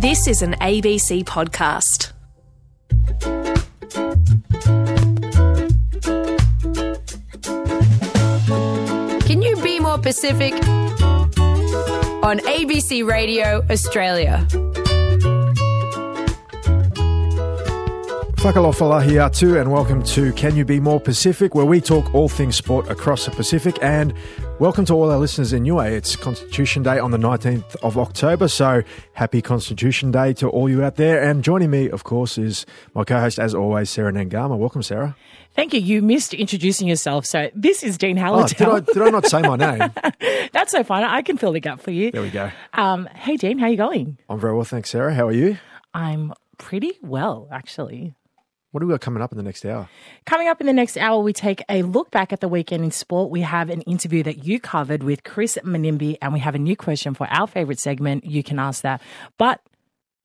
This is an ABC podcast. Can you be more Pacific? On ABC Radio Australia. Whakalofala here too, and welcome to Can You Be More Pacific, where we talk all things sport across the Pacific. And welcome to all our listeners in Niue. It's Constitution Day on the 19th of October, so happy Constitution Day to all you out there. And joining me, of course, is my co host, as always, Sarah Naiqama. Welcome, Sarah. Thank you. You missed introducing yourself. So this is Dean Oh, did, I, Halliday. did I not say my name? That's so fun. I can fill the gap for you. There we go. Um, hey, Dean, how you going? I'm very well, thanks, Sarah. How are you? I'm pretty well, actually. What do we got coming up in the next hour? Coming up in the next hour, we take a look back at the weekend in sport. We have an interview that you covered with Chris Menimbi, and we have a new question for our favorite segment. You can ask that. But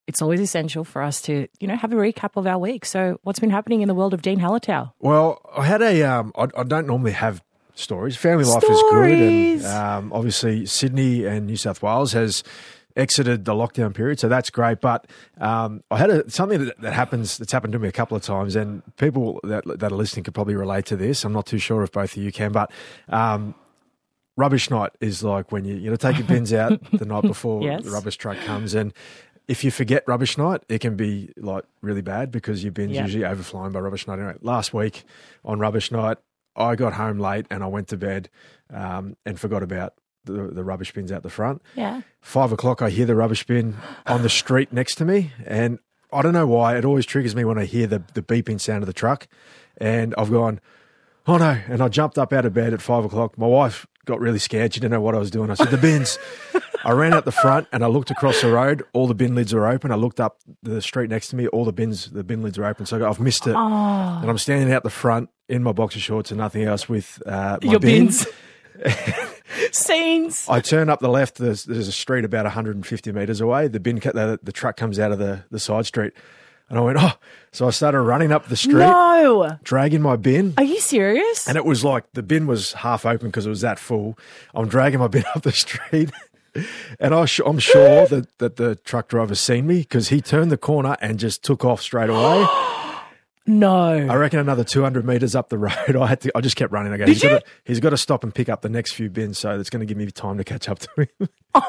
it's always essential for us to, you know, have a recap of our week. So, what's been happening in the world of Dean Halliday? Well, I had a. Um, I, I don't normally have stories. Family life is good, and um, obviously Sydney and New South Wales has exited the lockdown period, so that's great. But um, I had a, something that, that happens that's happened to me a couple of times, and people that that are listening could probably relate to this. I'm not too sure if both of you can, but. Um, Rubbish night is like when you you know take your bins out the night before Yes. the rubbish truck comes, and if you forget rubbish night, it can be like really bad because your bin's Yeah. usually overflowing by rubbish night. Anyway, last week on rubbish night, I got home late and I went to bed um, and forgot about the, the rubbish bins out the front. Yeah. Five o'clock, I hear the rubbish bin on the street next to me, and I don't know why it always triggers me when I hear the the beeping sound of the truck, and I've gone, oh no! And I jumped up out of bed at five o'clock. My wife got really scared; she didn't know what I was doing. I said, "The bins." I ran out the front and I looked across the road. All the bin lids are open. I looked up the street next to me. All the bins, the bin lids are open. So I go, I've missed it. And I'm standing out the front in my boxer shorts and nothing else with uh, my Your bins. bins. Scenes. I turn up the left. There's, there's a street about 150 metres away. The bin, the, the truck comes out of the, the side street, and I went, oh. So I started running up the street, No. dragging my bin, Are you serious? and it was like the bin was half open because it was that full. I'm dragging my bin up the street. And I sh- I'm sure that, that the truck driver's seen me because he turned the corner and just took off straight away. no. I reckon another 200 metres up the road, I had to. I just kept running. I go, Did he's you? got to, he's got to stop and pick up the next few bins, so that's going to give me time to catch up to him.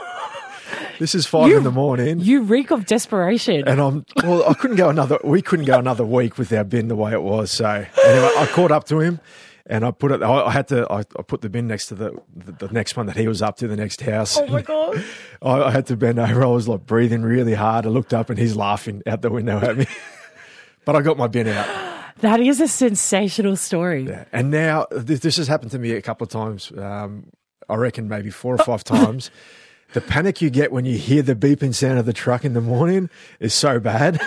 this is five You- in the morning, You reek of desperation. and I'm well. I couldn't go another. We couldn't go another week with our bin the way it was. So anyway, I caught up to him. And I put it. I, I had to. I, I put the bin next to the, the the next one that he was up to, the next house. oh my god. I, I had to bend over. I was like breathing really hard. I looked up, and he's laughing out the window at me. But I got my bin out. That is a sensational story. Yeah. And now this, this has happened to me a couple of times. Um, I reckon maybe four or five times. The panic you get when you hear the beeping sound of the truck in the morning is so bad.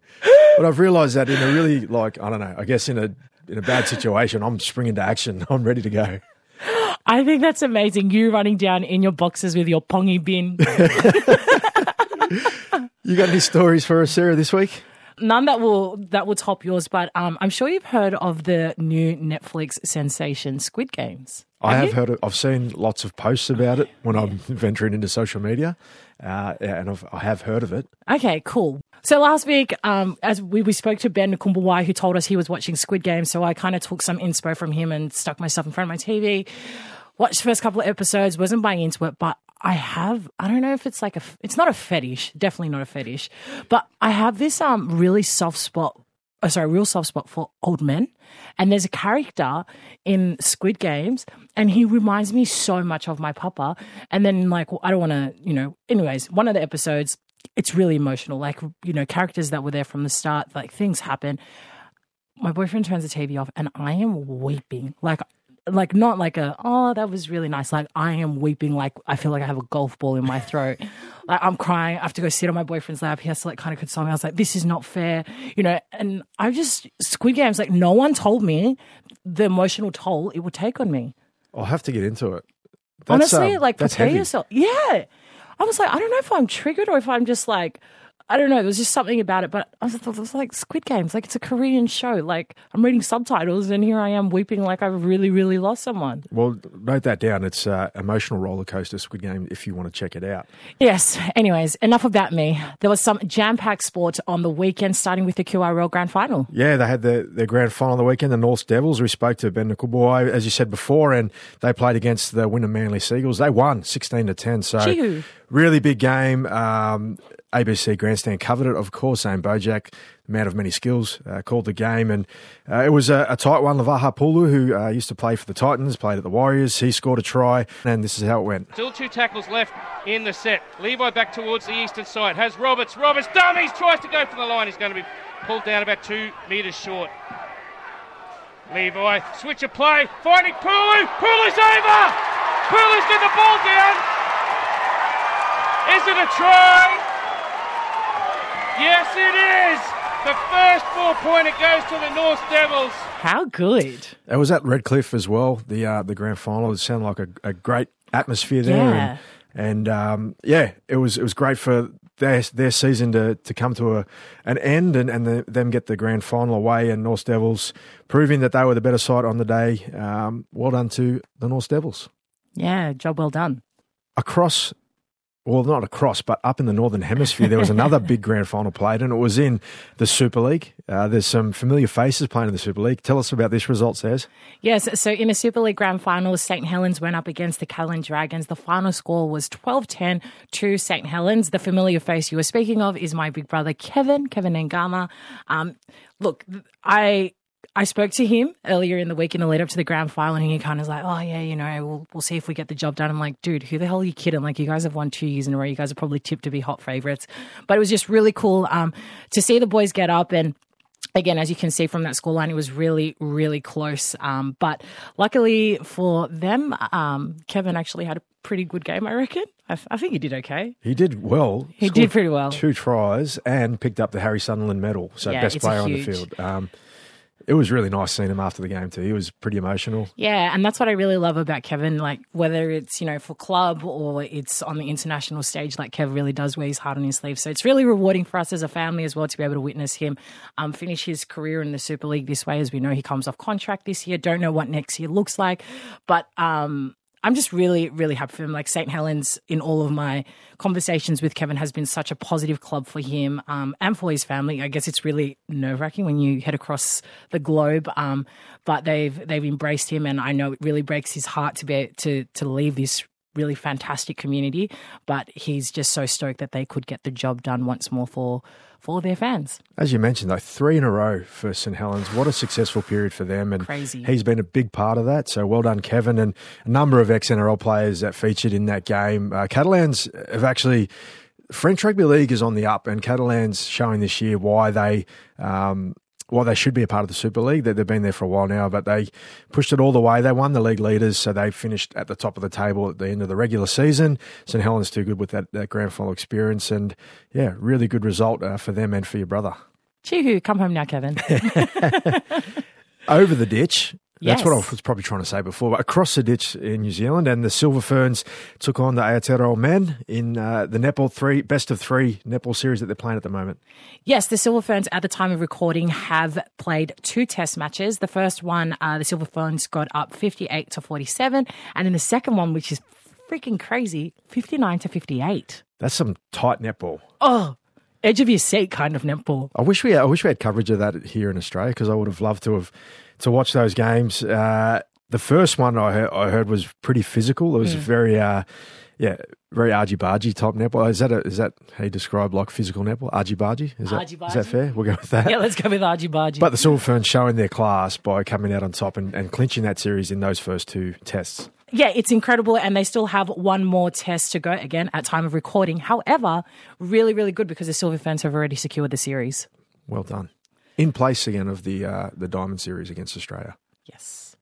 but I've realised that in a really like I don't know. I guess in a in a bad situation, I'm springing to action. I'm ready to go. I think that's amazing. You running down in your boxes with your pongy bin. You got any stories for us, Sarah, this week? None that will that will top yours, but um, I'm sure you've heard of the new Netflix sensation Squid Games. I have you? heard. Of, I've seen lots of posts about it when I'm venturing into social media, uh, and I've, I have heard of it. Okay, cool. So last week, um, as we, we spoke to Ben Nakubuwai, who told us he was watching Squid Game, so I kind of took some inspo from him and stuck myself in front of my TV. Watched the first couple of episodes, wasn't buying into it, but I have. I don't know if it's like a It's not a fetish, definitely not a fetish, but I have this um really soft spot. Oh, sorry, real soft spot for old men. And there's a character in Squid Games, and he reminds me so much of my papa. And then, like, I don't want to, you know. Anyways, one of the episodes, it's really emotional. Like, you know, characters that were there from the start, like things happen. My boyfriend turns the TV off, and I am weeping. Like, like not like a oh that was really nice. Like I am weeping. Like I feel like I have a golf ball in my throat. like I'm crying. I have to go sit on my boyfriend's lap. He has to like kind of console me. I was like, this is not fair, you know. And I just Squid Games. Like no one told me the emotional toll it would take on me. I'll have to get into it. That's, Honestly, um, like that's prepare heavy. yourself. Yeah. I was like, I don't know if I'm triggered or if I'm just like I don't know. There was just something about it, but I was, it was like Squid Games. Like it's a Korean show. Like I'm reading subtitles, and here I am weeping like I've really, really lost someone. Well, note that down. It's uh, emotional roller coaster Squid Game if you want to check it out. Yes. Anyways, enough about me. There was some jam-packed sport on the weekend, starting with the QRL Grand Final. Yeah, they had the, their grand final on the weekend. The North Devils. We spoke to Ben Nakubuwai, as you said before, and they played against the Wynnum Manly Seagulls. They won sixteen to ten. So Gee-hoo. Really big game. Um, ABC Grandstand covered it, of course. Zane Bojack, man of many skills, uh, called the game, and uh, it was a, a tight one. Lavaha Pulu, who uh, used to play for the Titans, played at the Warriors. He scored a try, and this is how it went. Still two tackles left in the set. Levi back towards the eastern side. Has Roberts. Roberts dummies. Tries to go for the line. He's going to be pulled down about two metres short. Levi. Switch of play. Finding Pulu. Pulu's over. Pulu's got the ball down. Is it a try? Yes, it is. The first four pointer goes to the North Devils. How good. It was at Redcliffe as well. The uh, the grand final. It sounded like a, a great atmosphere there, Yeah. and, and um, yeah, it was it was great for their their season to, to come to a an end, and and the, them get the grand final away, and North Devils proving that they were the better side on the day. Um, well done to the North Devils Yeah, job well done. across. Well, not across, but up in the northern hemisphere, there was another big grand final played, and it was in the Super League. Uh, there's some familiar faces playing in the Super League. Tell us about this result, Says. Yes, so in a Super League Grand Final, St. Helens went up against the Catalans Dragons. The final score was 12-10 to St. Helens. The familiar face you were speaking of is my big brother, Kevin, Kevin Naiqama. Um, look, I... I spoke to him earlier in the week in the lead up to the grand final, and he kind of was like, "Oh yeah, you know, we'll we'll see if we get the job done." I'm like, "Dude, who the hell are you kidding? Like, you guys have won two years in a row. You guys are probably tipped to be hot favorites." But it was just really cool um, to see the boys get up and again, as you can see from that scoreline, it was really, really close. Um, but luckily for them, um, Kevin actually had a pretty good game, I reckon. I, I think he did okay. He did well. He did pretty well. Two tries and picked up the Harry Sunderland medal, so Yeah, best player on the field. Um, it was really nice seeing him after the game too. He was pretty emotional. Yeah, and that's what I really love about Kevin. Like whether it's you know for club or it's on the international stage, like Kev really does wear his heart on his sleeve. So it's really rewarding for us as a family as well to be able to witness him um, finish his career in the Super League this way. As we know, he comes off contract this year. Don't know what next year looks like, but um, I'm just really, really happy for him. Like St. Helens, in all of my conversations with Kevin, has been such a positive club for him um, and for his family. I guess it's really nerve wracking when you head across the globe, um, but they've they've embraced him, and I know it really breaks his heart to be to to leave this really fantastic community. But he's just so stoked that they could get the job done once more for for their fans. As you mentioned, though, three in a row for St Helens. What a successful period for them, and Crazy. he's been a big part of that. So well done, Kevin, and a number of ex NRL players that featured in that game. Uh, Catalans have actually. French rugby league is on the up, and Catalans showing this year why they um, why they should be a part of the Super League. They've been there for a while now, but they pushed it all the way. They won the league leaders, so they finished at the top of the table at the end of the regular season. St Helens too good with that, that grand final experience, and yeah, really good result uh, for them and for your brother. Chee come home now, Kevin. over the ditch. That's what I was probably trying to say before. But across the ditch in New Zealand, and the Silver Ferns took on the Aotearoa men in uh, the netball three best of three netball series that they're playing at the moment. Yes, the Silver Ferns at the time of recording have played two test matches. The first one, uh, the Silver Ferns got up 58 to 47. And in the second one, which is freaking crazy, 59 to 58. That's some tight netball. Oh, edge of your seat kind of netball. I wish we I wish we had coverage of that here in Australia because I would have loved to have to watch those games. Uh, the first one I heard, I heard was pretty physical. It was very uh, yeah very argy bargy type netball. Is that a, is that how you describe like physical netball? Argy bargy is that is that fair? We'll go with that. Yeah, let's go with Argy Bargy. But the Silver Ferns showing their class by coming out on top and, and clinching that series in those first two tests. Yeah, it's incredible, and they still have one more test to go again at time of recording. However, really, really good because the Silver Ferns have already secured the series. Well done. In place again of the uh, the Diamond Series against Australia. Yes.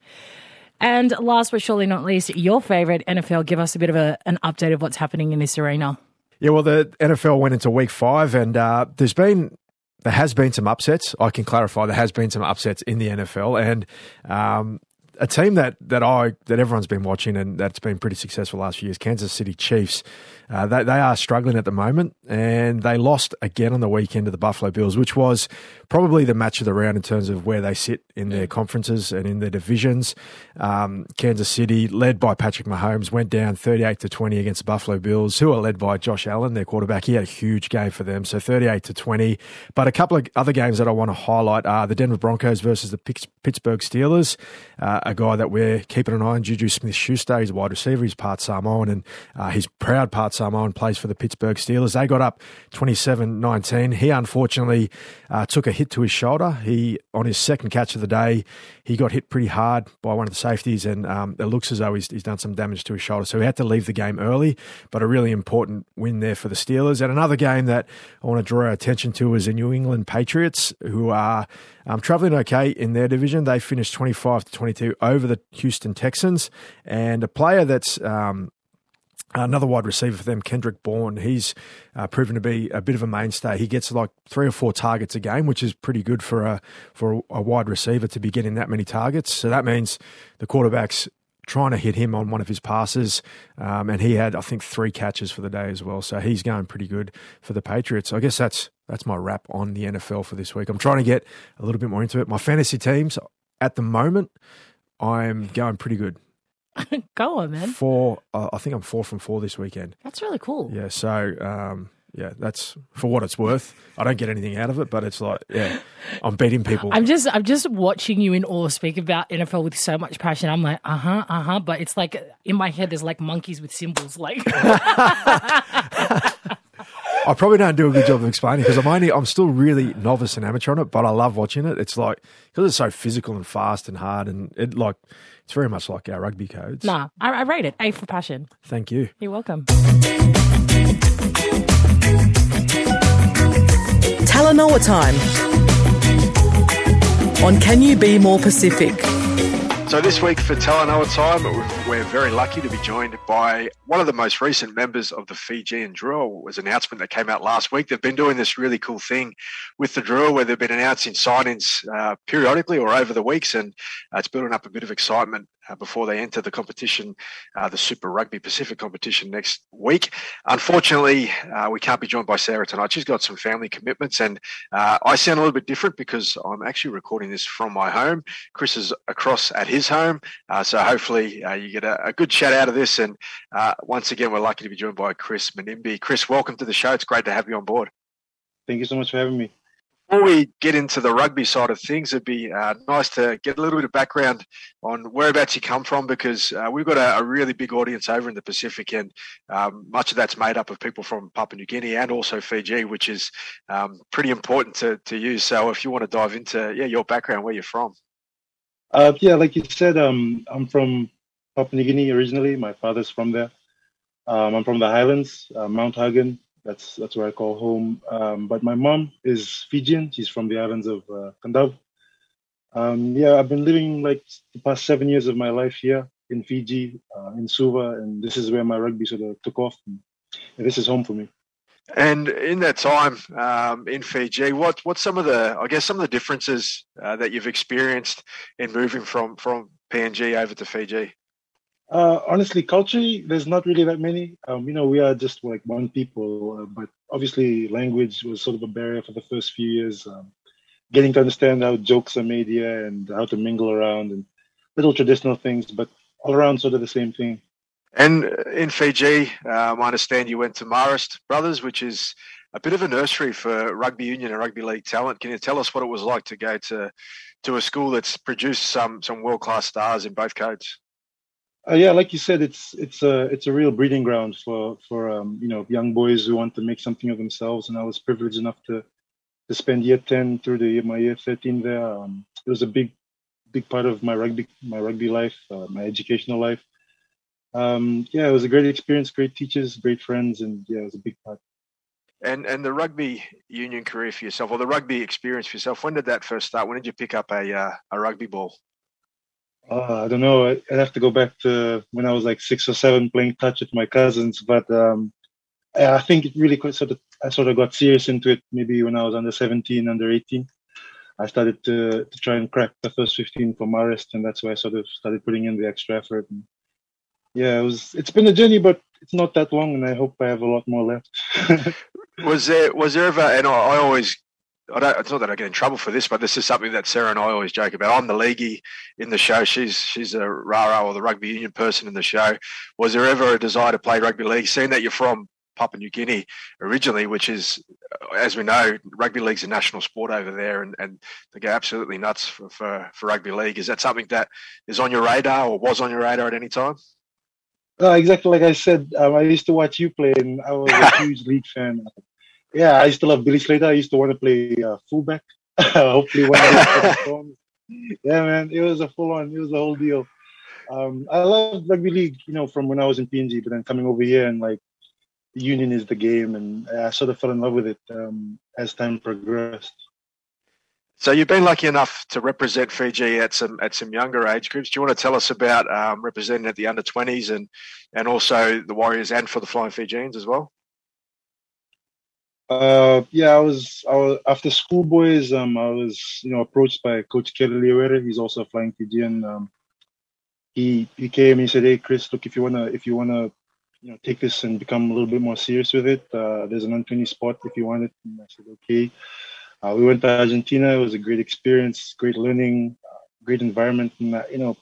And last but surely not least, your favorite NFL. Give us a bit of a, an update of what's happening in this arena. Yeah, well, the NFL went into week five, and uh, there's been there has been some upsets. I can clarify there has been some upsets in the NFL, and um, a team that, that I that everyone's been watching and that's been pretty successful last few years, Kansas City Chiefs. Uh, they, they are struggling at the moment, and they lost again on the weekend to the Buffalo Bills, which was probably the match of the round in terms of where they sit in their conferences and in their divisions. Um, Kansas City, led by Patrick Mahomes, went down 38 to 20 against the Buffalo Bills, who are led by Josh Allen, their quarterback. He had a huge game for them, so 38 to 20. But a couple of other games that I want to highlight are the Denver Broncos versus the Pittsburgh Steelers. Uh, a guy that we're keeping an eye on, Juju Smith Schuster. He's a wide receiver. He's part Samoan, and uh, he's proud part Samoan, plays for the Pittsburgh Steelers. They got up 27 19. He unfortunately uh, took a hit to his shoulder. He, on his second catch of the day, he got hit pretty hard by one of the safeties, and um, it looks as though he's, he's done some damage to his shoulder. So he had to leave the game early, but a really important win there for the Steelers. And another game that I want to draw our attention to is the New England Patriots, who are um, traveling okay in their division. They finished 25 to 22 over the Houston Texans, and a player that's um, Another wide receiver for them, Kendrick Bourne, he's uh, proven to be a bit of a mainstay. He gets like three or four targets a game, which is pretty good for a for a wide receiver to be getting that many targets. So that means the quarterback's trying to hit him on one of his passes, um, and he had I think three catches for the day as well. So he's going pretty good for the Patriots. I guess that's that's my wrap on the NFL for this week. I'm trying to get a little bit more into it. My fantasy teams at the moment, I'm going pretty good. Go on, man. Four. Uh, I think I'm four from four this weekend. That's really cool. Yeah. So, um, yeah, that's for what it's worth. I don't get anything out of it, but it's like, yeah, I'm beating people. I'm just, I'm just watching you in awe speak about NFL with so much passion. I'm like, uh huh, uh huh. But it's like in my head, there's like monkeys with symbols, like. I probably don't do a good job of explaining because I'm only I'm still really novice and amateur on it, but I love watching it. It's like because it's so physical and fast and hard, and it like it's very much like our rugby codes. Nah, I, I rate it A for passion. Thank you. You're welcome. Talanoa time on Can You Be More Pacific? So this week for Talanoa Time, we're very lucky to be joined by one of the most recent members of the Fijian Drua. It was an announcement that came out last week. They've been doing this really cool thing with the Drua where they've been announcing signings uh, periodically or over the weeks, and uh, it's building up a bit of excitement uh, before they enter the competition, uh, the Super Rugby Pacific competition next week. Unfortunately, uh, we can't be joined by Sarah tonight. She's got some family commitments, and uh, I sound a little bit different because I'm actually recording this from my home. Chris is across at his home, so hopefully you get a, a, good chat out of this. And once again, we're lucky to be joined by Chris Menimbi. Chris, welcome to the show. It's great to have you on board. Thank you so much for having me before we get into the rugby side of things, it'd be uh, nice to get a little bit of background on whereabouts you come from because uh, we've got a, a, really big audience over in the Pacific, and um, much of that's made up of people from Papua New Guinea and also Fiji, which is um, pretty important to, to use. So, if you want to dive into yeah your background, where you're from. Uh, yeah, like you said, um, I'm from Papua New Guinea originally. My father's from there. Um, I'm from the Highlands, uh, Mount Hagen, that's that's where I call home. Um, but my mom is Fijian. She's from the islands of uh, Kadavu. Um, yeah, I've been living like the past seven years of my life here in Fiji, uh, in Suva, and this is where my rugby sort of took off. And, this is home for me. And in that time um, in Fiji, what what's some of the I guess some of the differences uh, that you've experienced in moving from from PNG over to Fiji? Uh, honestly, culturally, there's not really that many. Um, you know, we are just like one people, uh, but obviously, language was sort of a barrier for the first few years. Um, getting to understand how jokes are made here and how to mingle around and little traditional things, but all around sort of the same thing. And in Fiji, um, I understand you went to Marist Brothers, which is a bit of a nursery for rugby union and rugby league talent. Can you tell us what it was like to go to to a school that's produced some some world class stars in both codes? Uh, yeah, like you said, it's it's a it's a real breeding ground for for um, you know young boys who want to make something of themselves. And I was privileged enough to to spend year ten through the my year thirteen there. Um, it was a big big part of my rugby my rugby life, uh, my educational life. Um, yeah, it was a great experience, great teachers, great friends, and yeah, it was a big part. And and the rugby union career for yourself, or the rugby experience for yourself, when did that first start? When did you pick up a uh, a rugby ball? Uh, I don't know. I'd have to go back to when I was like six or seven playing touch with my cousins. But um, I think it really sort of I sort of got serious into it maybe when I was under 17, under 18. I started to, to try and crack the first 15 for Marist, and that's why I sort of started putting in the extra effort. And yeah, it was. It's been a journey, but it's not that long, and I hope I have a lot more left. was there was there ever? And I, I always I don't, it's not that I get in trouble for this, but this is something that Sarah and I always joke about. I'm the leaguey in the show. She's she's a rara or the rugby union person in the show. Was there ever a desire to play rugby league? Seeing that you're from Papua New Guinea originally, which is, as we know, rugby league's a national sport over there, and, and they go absolutely nuts for, for, for rugby league. Is that something that is on your radar or was on your radar at any time? Uh, exactly like I said, um, I used to watch you play, and I was a huge league fan. Yeah, I used to love Billy Slater. I used to want to play uh, fullback. Hopefully, day. yeah, man, it was a full on. It was a whole deal. Um, I love rugby league, you know, from when I was in PNG, but then coming over here and like union is the game, and I sort of fell in love with it um, as time progressed. So you've been lucky enough to represent Fiji at some at some younger age groups. Do you want to tell us about um, representing at the under twenties and and also the Warriors and for the Flying Fijians as well? Uh, yeah, I was, I was after schoolboys. Um, I was, you know, approached by Coach Kelly Leawere. He's also a flying Fijian. Um, he he came. He said, "Hey, Chris, look, if you wanna, if you wanna, you know, take this and become a little bit more serious with it, uh, there's an under spot if you want it." And I said, "Okay." Uh, we went to Argentina. It was a great experience, great learning, uh, great environment, and uh, you know,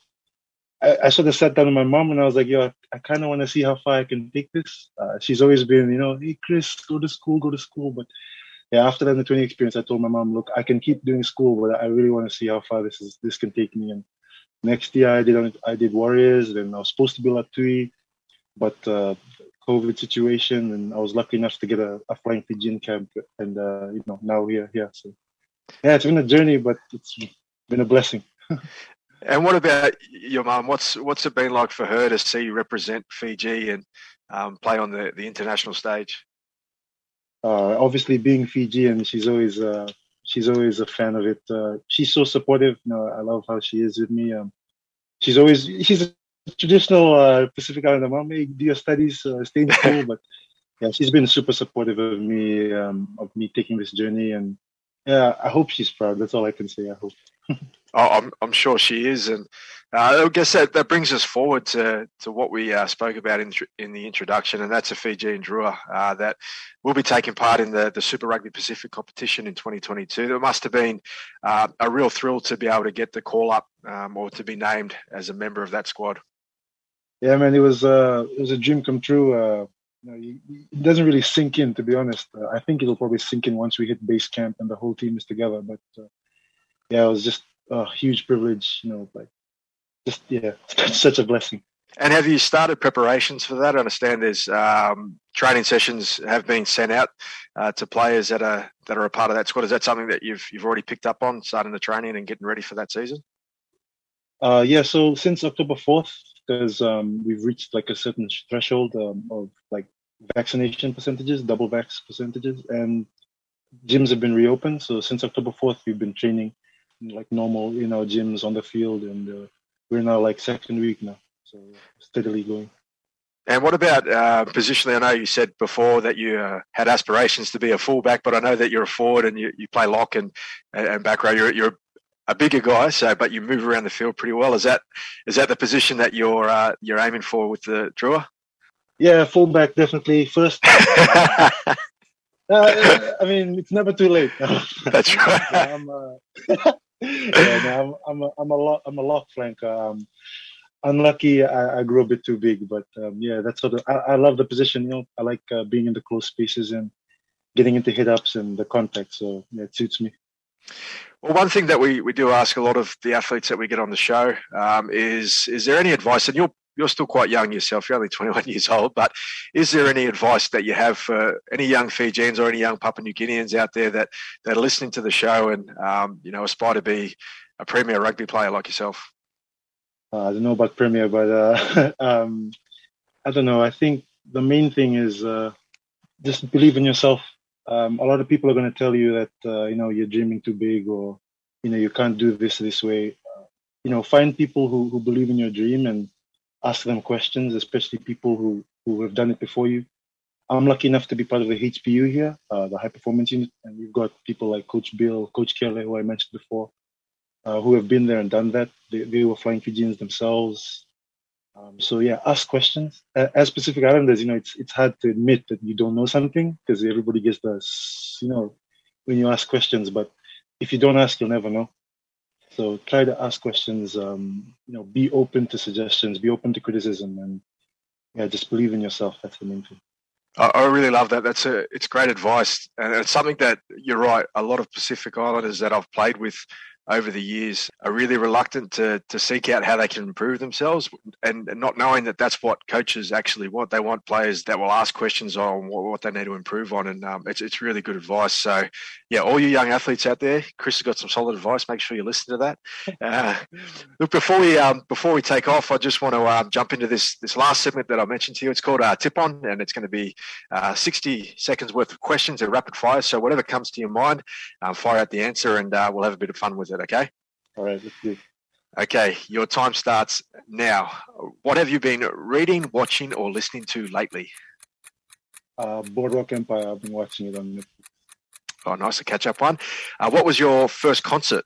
I, I, sort of sat down with my mom and I was like, yo, I, I kind of want to see how far I can take this. Uh, she's always been, you know, hey, Chris, go to school, go to school. But yeah, after that the 20 experience, I told my mom, look, I can keep doing school, but I really want to see how far this is, this can take me. And next year I did, I did Warriors, and I was supposed to be at Latui, but uh, COVID situation, and I was lucky enough to get a, a flying Fijian camp, and uh, you know, now we're here. So yeah, it's been a journey, but it's been a blessing. And what about your mum? What's what's it been like for her to see you represent Fiji and um, play on the, the international stage? Uh, obviously, being Fijian, she's always uh, she's always a fan of it. Uh, she's so supportive. You know, I love how she is with me. Um, she's always she's a traditional uh, Pacific Islander mom. Hey, do your studies, uh, stay in school. but yeah, she's been super supportive of me um, of me taking this journey, and yeah, I hope she's proud. That's all I can say. I hope. Oh, I'm, I'm sure she is, and uh, I guess that, that brings us forward to, to what we uh, spoke about in, in the introduction, and that's a Fijian Drua uh, that will be taking part in the, the Super Rugby Pacific competition in 2022. It must have been uh, a real thrill to be able to get the call up um, or to be named as a member of that squad. Yeah, man, it was uh, it was a dream come true. Uh, you know, it doesn't really sink in, to be honest. I think it'll probably sink in once we hit base camp and the whole team is together. But yeah, it was just a huge privilege, you know, like just yeah, such a blessing. And have you started preparations for that? I understand there's um, training sessions have been sent out uh, to players that are that are a part of that squad. Is that something that you've you've already picked up on, starting the training and getting ready for that season? Uh, yeah, so since October fourth, because um, we've reached like a certain threshold um, of like vaccination percentages, double vax percentages, and gyms have been reopened. So since October fourth, we've been training like normal, you know, gyms on the field, and uh, we're now like second week now, so steadily going. And what about uh, positionally? I know you said before that you uh, had aspirations to be a fullback, but I know that you're a forward and you, you play lock and and back row. You're, you're a bigger guy, so but you move around the field pretty well. Is that is that the position that you're uh, you're aiming for with the Drua? Yeah, fullback definitely first. uh, I mean, it's never too late. That's right. I'm, uh, yeah, no, I'm I'm a, I'm a lock I'm a lock flanker. Um, unlucky, I, I grew a bit too big, but um, yeah, that's sort of I, I love the position. You know, I like uh, being in the close spaces and getting into hit ups and the contact. So yeah, it suits me. Well, one thing that we, we do ask a lot of the athletes that we get on the show um, is is there any advice? And you're you're still quite young yourself. You're only 21 years old, but is there any advice that you have for any young Fijians or any young Papua New Guineans out there that that are listening to the show and um, you know aspire to be a premier rugby player like yourself? Uh, I don't know about premier, but uh, um, I don't know. I think the main thing is uh, just believe in yourself. Um, a lot of people are going to tell you that uh, you know you're dreaming too big or you know you can't do this this way. Uh, you know, find people who, who believe in your dream and ask them questions, especially people who, who have done it before you. I'm lucky enough to be part of the HPU here, uh, the high performance unit, and we've got people like Coach Bill, Coach Kelly, who I mentioned before, uh, who have been there and done that. They, they were flying Fijians themselves. Um, so yeah, ask questions. As Pacific Islanders, you know, it's it's hard to admit that you don't know something because everybody gets the, you know, when you ask questions. But if you don't ask, you'll never know. So try to ask questions. Um, you know, be open to suggestions, be open to criticism, and yeah, just believe in yourself. That's the main thing. I really love that. That's a it's great advice, and it's something that you're right. A lot of Pacific Islanders that I've played with over the years are really reluctant to to seek out how they can improve themselves and not knowing that that's what coaches actually want. They want players that will ask questions on what, what they need to improve on, and um, it's it's really good advice. So, yeah, all you young athletes out there, Chris has got some solid advice. Make sure you listen to that. Uh, look, before we um, before we take off, I just want to um, jump into this this last segment that I mentioned to you. It's called uh, Tip On, and it's going to be uh, 60 seconds worth of questions and rapid fire. So whatever comes to your mind, um, fire out the answer, and uh, we'll have a bit of fun with it. Okay. All right, let's do. Okay, your time starts now. What have you been reading, watching, or listening to lately? Uh, Boardwalk Empire. I've been watching it on Netflix. Oh, nice, to catch-up one. Uh, what was your first concert?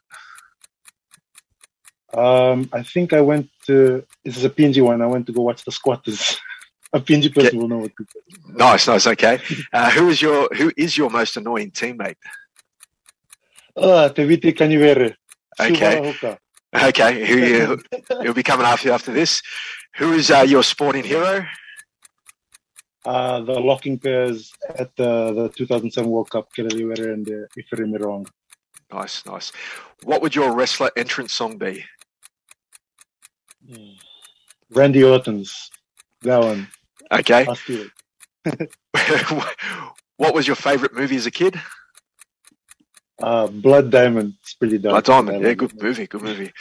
Um, I think I went to. This is a PNG one. I went to go watch the Squatters. a PNG person will know what. To Nice, nice. Okay. Uh, who is your Who is your most annoying teammate? Uh, Teviti Kanivere. Okay. Okay, who you, you'll be coming after after this. Who is uh, your sporting hero? Uh, the locking pairs at the, the 2007 World Cup, Kelly and uh, Ifere Mirong. Nice, nice. What would your wrestler entrance song be? Randy Orton's. That one. Okay. I'll steal it. what was your favorite movie as a kid? Uh, Blood Diamond. It's pretty dark. Blood Diamond. Yeah, good movie. Good movie.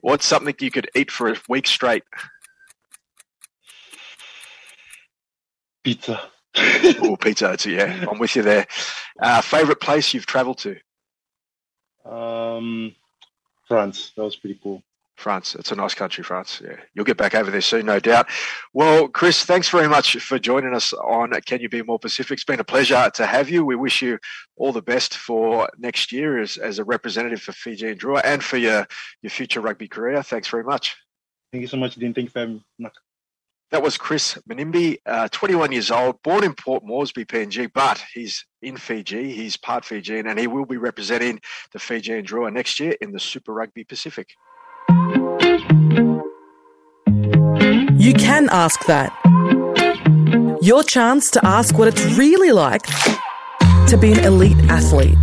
What's something you could eat for a week straight? Pizza. oh, pizza. It's, yeah, I'm with you there. Uh, favorite place you've traveled to? Um, France. That was pretty cool. France. It's a nice country, France. Yeah, you'll get back over there soon, no doubt. Well, Chris, thanks very much for joining us on Can You Be More Pacific. It's been a pleasure to have you. We wish you all the best for next year as, as a representative for Fiji and Drua and for your, your future rugby career. Thanks very much. Thank you so much, Dean. Thank you for having me. That was Chris Menimbi, uh, 21 years old, born in Port Moresby, PNG, but he's in Fiji. He's part Fijian, and he will be representing the Fiji and Drua next year in the Super Rugby Pacific. You can ask that. Your chance to ask what it's really like to be an elite athlete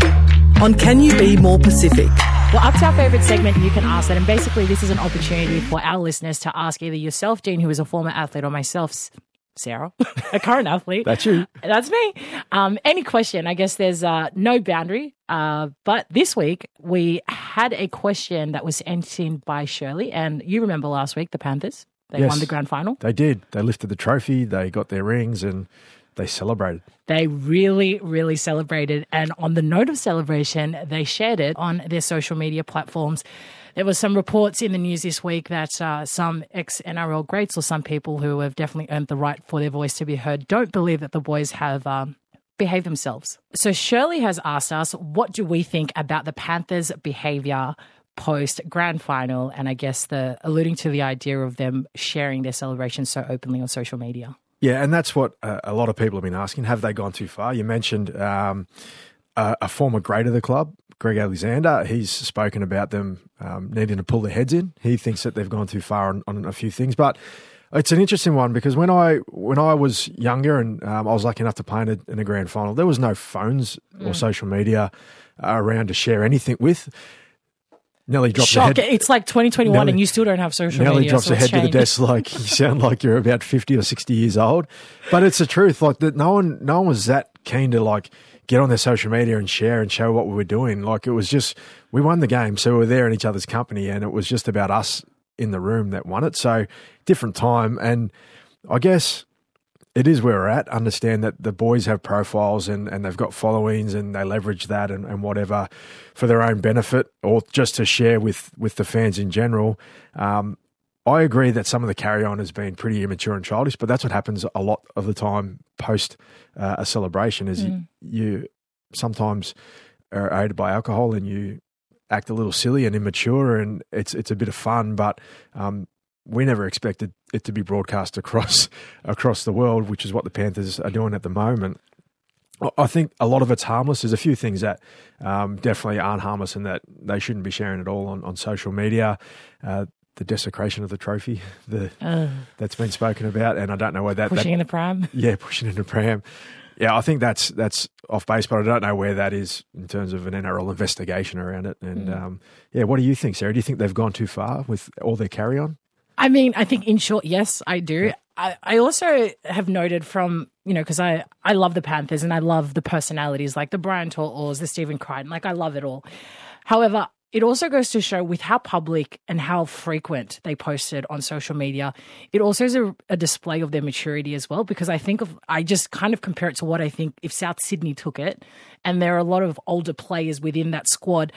on Can You Be More Pacific? Well, up to our favourite segment, you can ask that. And basically, this is an opportunity for our listeners to ask either yourself, Dean, who is a former athlete, or myself, Sarah, a current athlete. That's you. That's me. Um, any question. I guess there's uh, no boundary. Uh, but this week, we had a question that was sent in by Shirley. And you remember last week, the Panthers? They Yes. won the grand final. They did. They lifted the trophy. They got their rings and they celebrated. They really, really celebrated. And on the note of celebration, they shared it on their social media platforms. There was some reports in the news this week that uh, some ex NRL greats or some people who have definitely earned the right for their voice to be heard don't believe that the boys have um, behaved themselves. So Shirley has asked us, what do we think about the Panthers' behavior post grand final? And I guess the alluding to the idea of them sharing their celebration so openly on social media. Yeah, and that's what uh, a lot of people have been asking. Have they gone too far? You mentioned um, a, a former great of the club, Greg Alexander. He's spoken about them um, needing to pull their heads in. He thinks that they've gone too far on, on a few things, but it's an interesting one because when I when I was younger and um, I was lucky enough to play in a, in a grand final, there was no phones or social media uh, around to share anything with. Nelly drops her Shock! head. It's like 2021 Nelly- and you still don't have social Nelly media. Nelly drops so her head to the desk like you sound like you're about fifty or sixty years old. But it's the truth. Like that, no one, no one was that keen to like get on their social media and share and show what we were doing. Like it was just we won the game, so we were there in each other's company, and it was just about us in the room that won it. So different time, and I guess it is where we're at. Understand that the boys have profiles and, and they've got followings and they leverage that and, and whatever for their own benefit or just to share with, with the fans in general. Um, I agree that some of the carry on has been pretty immature and childish, but that's what happens a lot of the time post uh, a celebration. Is Mm. you, you sometimes are aided by alcohol and you act a little silly and immature, and it's it's a bit of fun, but um, we never expected it to be broadcast across across the world, which is what the Panthers are doing at the moment. I- think a lot of it's harmless. There's a few things that um, definitely aren't harmless and that they shouldn't be sharing at all on, on social media. Uh, the desecration of the trophy, the Ugh. that's been spoken about, and I don't know where that, that pushing in the pram. yeah, pushing in the pram. Yeah, I think that's that's off base, but I don't know where that is in terms of an NRL investigation around it. And Mm. um, yeah, what do you think, Sarah? Do you think they've gone too far with all their carry on? I mean, I think in short, yes, I do. I, I also have noted from, you know, because I, I love the Panthers and I love the personalities like the Brian Tortors, the Stephen Crichton, like I love it all. However, it also goes to show with how public and how frequent they posted on social media, it also is a, a display of their maturity as well. Because I think of, I just kind of compare it to what I think if South Sydney took it, and there are a lot of older players within that squad.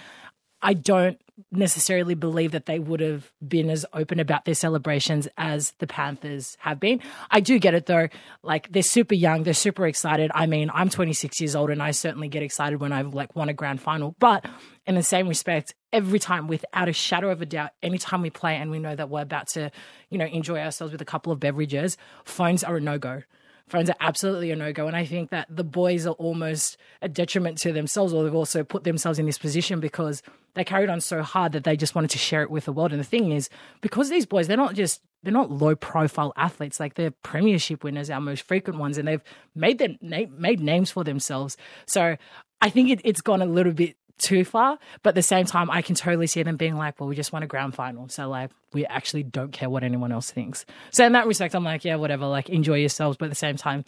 I don't necessarily believe that they would have been as open about their celebrations as the Panthers have been. I do get it though. Like they're super young, they're super excited. I mean, I'm 26 years old and I certainly get excited when I've like won a grand final. But in the same respect, every time without a shadow of a doubt, anytime we play and we know that we're about to, you know, enjoy ourselves with a couple of beverages, phones are a no-go phones are absolutely a no go. And I think that the boys are almost a detriment to themselves, or they've also put themselves in this position because they carried on so hard that they just wanted to share it with the world. And the thing is, because these boys, they're not just they're not low profile athletes. Like they're premiership winners, our most frequent ones, and they've made na- made names for themselves. So I think it, it's gone a little bit too far, but at the same time, I can totally see them being like, well, we just won a grand final. So, like, we actually don't care what anyone else thinks. So, in that respect, I'm like, yeah, whatever, like, enjoy yourselves. But at the same time,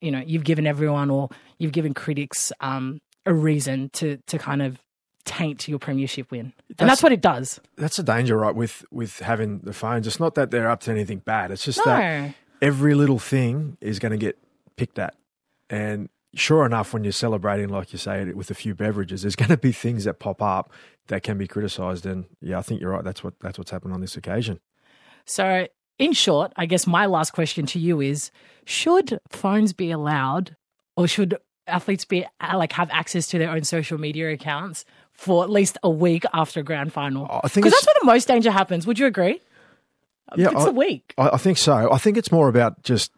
you know, you've given everyone or you've given critics um, a reason to, to kind of taint your premiership win. and That's- that's what it does. That's the danger, right? With with having the phones, it's not that they're up to anything bad. It's just No. that every little thing is going to get picked at, and sure enough, when you're celebrating, like you say, it with a few beverages, there's going to be things that pop up that can be criticised. And yeah, I think you're right. That's what that's what's happened on this occasion. So, in short, I guess my last question to you is should phones be allowed or should athletes be uh, like have access to their own social media accounts for at least a week after a grand final? I think Because that's where the most danger happens. Would you agree? Yeah, it's I- a week. I, I think so. I think it's more about just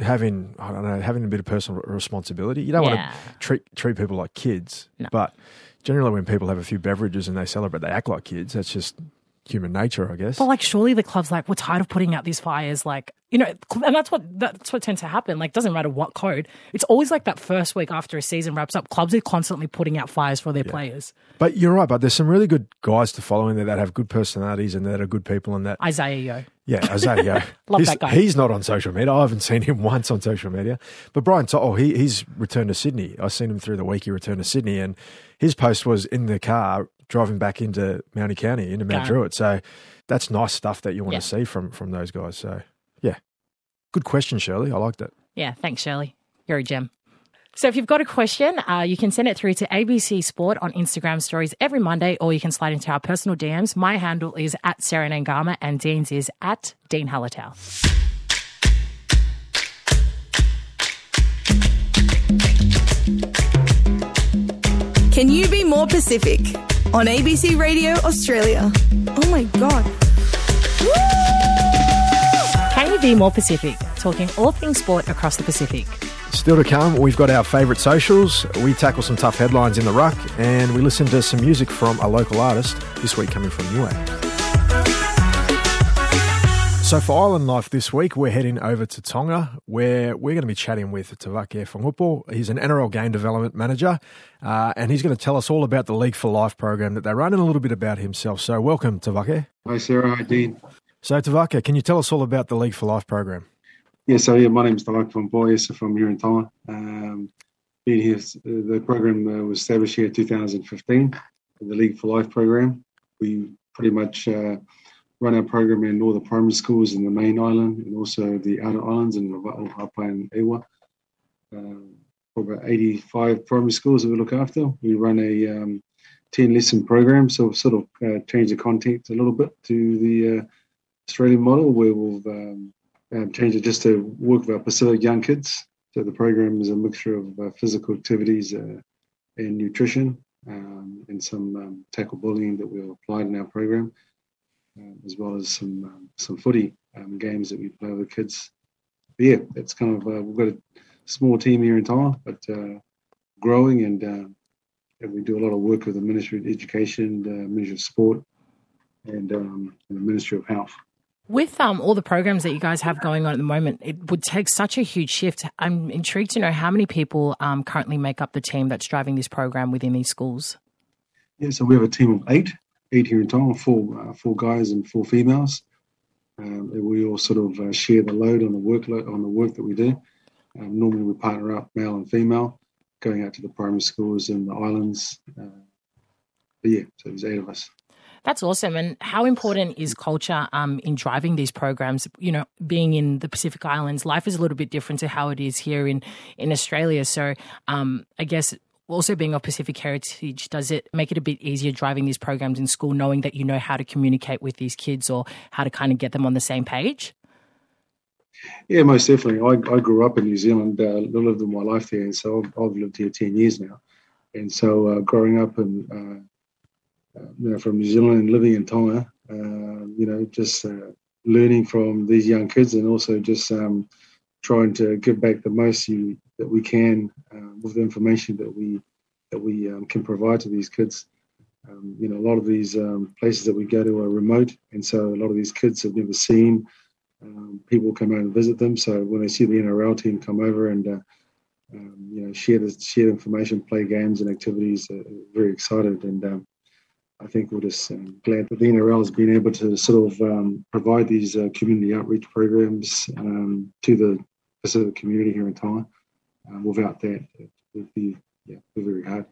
having I don't know having a bit of personal responsibility. You don't Yeah. want to treat treat people like kids, No. but generally when people have a few beverages and they celebrate, they act like kids. That's just human nature, I guess. But like, surely the club's like, we're tired of putting out these fires. Like, you know, and that's what that's what tends to happen. Like, doesn't matter what code. It's always like that first week after a season wraps up. Clubs are constantly putting out fires for their players. But you're right. But there's some really good guys to follow in there that have good personalities and that are good people. And that Isaiah Yeo. Yeah, Isaiah, Love he's, that guy. He's not on social media. I haven't seen him once on social media. But Brian, oh, he, he's returned to Sydney. I've seen him through the week. He returned to Sydney, and his post was in the car driving back into Mounty County into Mount. Druitt. So that's nice stuff that you want Yeah. to see from from those guys. So yeah, good question, Shirley. I liked it. Yeah, thanks, Shirley. You're a gem. So if you've got a question, uh, you can send it through to ABC Sport on Instagram stories every Monday, or you can slide into our personal DMs. My handle is at Sarah Naiqama, and Dean's is at Dean Halliday. Can you be more Pacific? On ABC Radio Australia. Oh my god. Can you be more Pacific? Talking all things sport across the Pacific. Still to come, we've got our favourite socials. We tackle some tough headlines in the ruck, and we listen to some music from a local artist. This week coming from Niue. So for Island Life this week, we're heading over to Tonga, where we're going to be chatting with Tavake Fongupo. He's an NRL game development manager, uh, and he's going to tell us all about the League for Life program that they run and a little bit about himself. So welcome, Tavake. Hi, Sarah. Hi, Dean. So Tavake, can you tell us all about the League for Life program? Yeah, so yeah, my name is Tawak from Boyes from here in Tonga. Um, here, the program uh, was established here in 2015, the League for Life program. We pretty much uh, run our program in all the primary schools in the main island and also the outer islands in Ha'apai, and 'Eua. Um, about 85 primary schools that we look after. We run a um, 10 lesson program, so we've sort of uh, changed the content a little bit to the uh, Australian model where we've um, um, changed it just to work with our Pacific young kids. So the program is a mixture of uh, physical activities uh, and nutrition um, and some um, tackle bullying that we've applied in our program, uh, as well as some um, some footy um, games that we play with the kids. But yeah, it's kind of uh, we've got a small team here in Tonga, but uh, growing and, uh, and we do a lot of work with the Ministry of Education, the Ministry of Sport, and, um, and the Ministry of Health. With um, all the programs that you guys have going on at the moment, it would take such a huge shift. I'm intrigued to know how many people um, currently make up the team that's driving this program within these schools. Yeah, so we have a team of eight, eight here in Tonga, four, uh, four guys and four females. Um, we all sort of uh, share the load on the workload on the work that we do. Um, normally, we partner up, male and female, going out to the primary schools in the islands. Uh, but yeah, so there's eight of us. That's awesome. And how important is culture um, in driving these programs? You know, being in the Pacific Islands, life is a little bit different to how it is here in, in Australia. So um, I guess also being of Pacific heritage, does it make it a bit easier driving these programs in school, knowing that you know how to communicate with these kids or how to kind of get them on the same page? Yeah, most definitely. I, I grew up in New Zealand, uh, lived my life there, and so I've, I've, lived here 10 years now. And so uh, growing up and, you know, from New Zealand and living in Tonga, uh, you know, just uh, learning from these young kids and also just um, trying to give back the most you, that we can with the information that we that we um, can provide to these kids. Um, you know, a lot of these um, places that we go to are remote, and so a lot of these kids have never seen um, people come out and visit them. So when they see the NRL team come over and uh, um, you know share the share information, play games and activities, uh, very excited. And um, I think we're just um, glad that the NRL has been able to sort of um, provide these uh, community outreach programs um, to the Pacific community here in Tonga. Uh, without that, it would be yeah, very hard.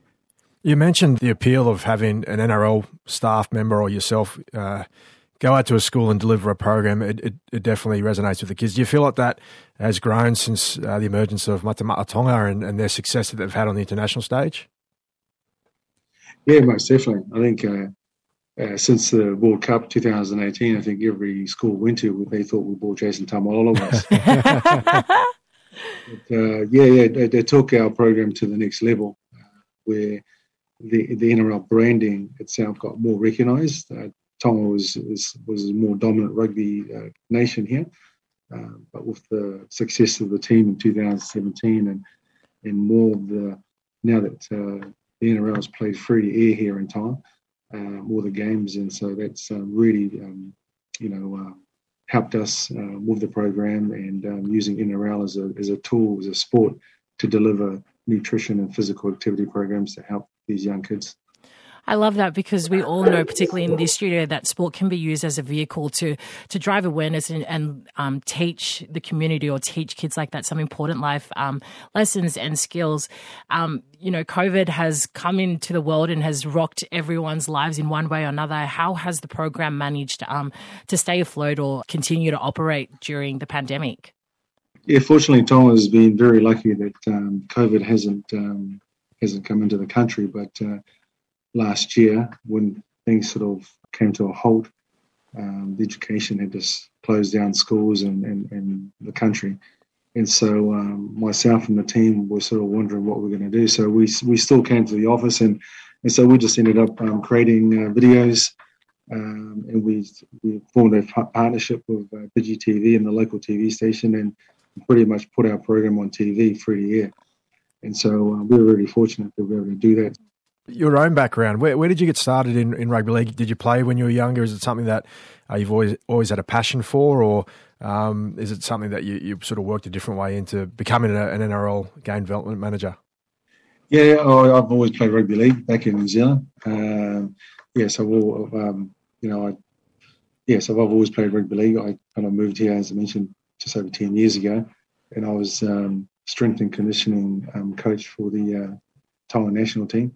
You mentioned the appeal of having an NRL staff member or yourself uh, go out to a school and deliver a program, it, it, it, definitely resonates with the kids. Do you feel like that has grown since uh, the emergence of Mate Ma'a Tonga and, and, their success that they've had on the international stage? Yeah, most definitely. I think uh, uh, since the World Cup 2018, I think every school went to, they thought we bought Jason Taumalolo but, uh, yeah, yeah, they, they, took our program to the next level uh, where the, the NRL branding itself got more recognised. Uh, Tonga was was, was a more dominant rugby uh, nation here, uh, but with the success of the team in 2017 and and more of the now that uh, the NRL has played free to air here in Tonga, uh, more the games, and so that's um, really um, you know uh, helped us uh, with the program and um, using NRL as a as a tool as a sport to deliver nutrition and physical activity programs to help these young kids. I love that because we all know, particularly in this studio, that sport can be used as a vehicle to to drive awareness and, and um, teach the community or teach kids like that some important life um, lessons and skills. Um, you know, COVID has come into the world and has rocked everyone's lives in one way or another. How has the program managed um, to stay afloat or continue to operate during the pandemic? Yeah, fortunately, Tonga has been very lucky that um, COVID hasn't um, hasn't come into the country, but uh, last year when things sort of came to a halt. Um, the education had just closed down schools and, and, and the country. And so um, myself and the team were sort of wondering what we are going to do. So we, we still came to the office and, and so we just ended up um, creating uh, videos um, and we, we formed a partnership with uh, TV and the local TV station and pretty much put our program on TV free to air. And so uh, we were really fortunate we were able to do that your own background. Where, where did you get started in, in rugby league? Did you play when you were younger? Is it something that uh, you've always always had a passion for, or um, is it something that you, you sort of worked a different way into becoming a, an NRL game development manager? Yeah, I've always played rugby league back in New Zealand. Um, yeah, so um, you know, I, yeah, so I've always played rugby league. I kind of moved here, as I mentioned, just over ten years ago, and I was um, strength and conditioning um, coach for the uh, national team.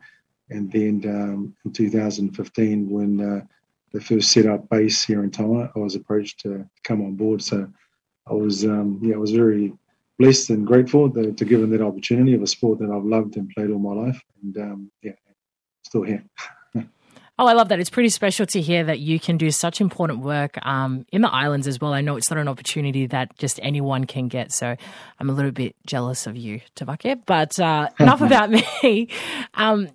And then um, in 2015, when uh, they first set up base here in Tonga, I was approached to come on board. So I was, um, yeah, I was very blessed and grateful to, to given that opportunity of a sport that I've loved and played all my life. And um, yeah, still here. Oh, I love that. It's pretty special to hear that you can do such important work um, in the islands as well. I know it's not an opportunity that just anyone can get. So I'm a little bit jealous of you, Tavake. But uh, enough about me. Um,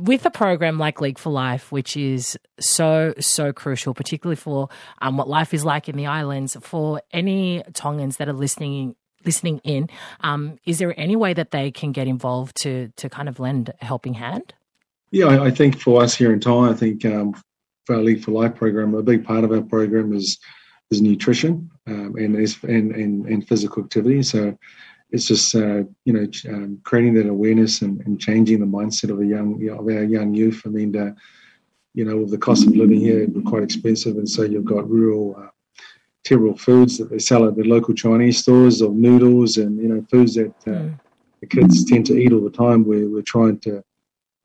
with a program like League for Life, which is so, so crucial, particularly for um, what life is like in the islands, for any Tongans that are listening listening in, um, is there any way that they can get involved to to kind of lend a helping hand? Yeah, I, I think for us here in Thai, I think um, for our League for Life program, a big part of our program is is nutrition um, and, and, and and physical activity. So it's just uh, you know um, creating that awareness and, and, changing the mindset of a young you know, of our young youth. I mean, uh, you know, with the cost of living here is quite expensive, and so you've got rural. Uh, terrible foods that they sell at the local Chinese stores of noodles and you know foods that uh, mm. the kids tend to eat all the time. We're, we're trying to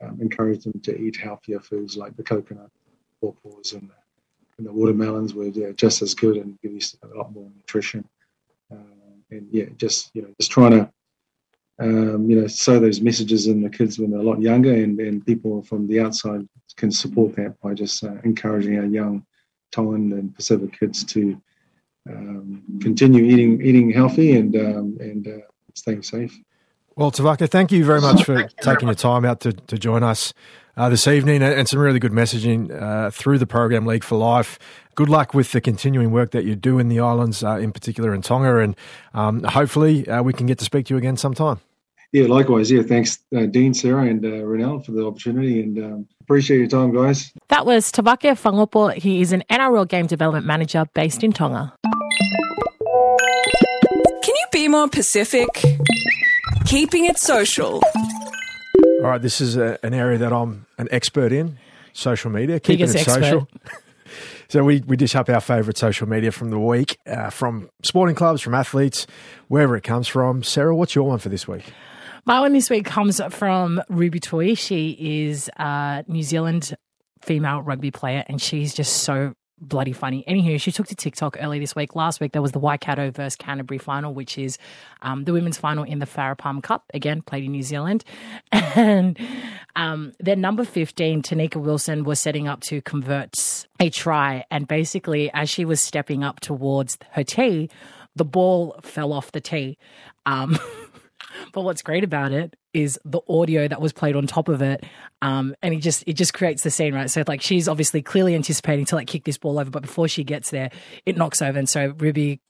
um, encourage them to eat healthier foods like the coconut, pawpaws, and the, and the watermelons were yeah, just as good and give you a lot more nutrition. And yeah, just you know, just trying to um, you know sow those messages in the kids when they're a lot younger, and, and people from the outside can support that by just uh, encouraging our young Tongan and Pacific kids to um, continue eating eating healthy and um, and uh, staying safe. Well, Tavake, thank you very much for taking your time out to, to join us uh, this evening and some really good messaging uh, through the program League for Life. Good luck with the continuing work that you do in the islands, uh, in particular in Tonga, and um, hopefully uh, we can get to speak to you again sometime. Yeah, likewise. Yeah, thanks, uh, Dean, Sarah, and uh, Renelle for the opportunity, and um, appreciate your time, guys. That was Tavake Fangopo. He is an NRL game development manager based in Tonga. Can you be more Pacific? Keeping it social. All right, this is a, an area that I'm an expert in social media, keeping Biggest it expert. social. so we, we dish up our favourite social media from the week, uh, from sporting clubs, from athletes, wherever it comes from. Sarah, what's your one for this week? My one this week comes from Ruby Tui. She is a New Zealand female rugby player, and she's just so bloody funny. Anywho, she took to TikTok early this week. Last week there was the Waikato versus Canterbury final, which is um, the women's final in the Farah Palmer Cup. Again, played in New Zealand, and um, their number fifteen, Tenika Willison, was setting up to convert a try, and basically as she was stepping up towards her tee, the ball fell off the tee. Um, But what's great about it is the audio that was played on top of it, um, and it just it just creates the scene, right? So like she's obviously clearly anticipating to like kick this ball over, but before she gets there, it knocks over, and so Ruby,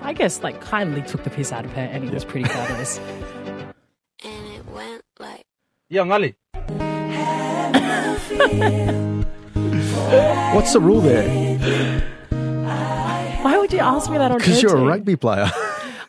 I guess, like kindly took the piss out of her, and it was pretty fabulous. and it went like. Yeah, Ali. What's the rule there? Why would you ask me that on Because you're a rugby player.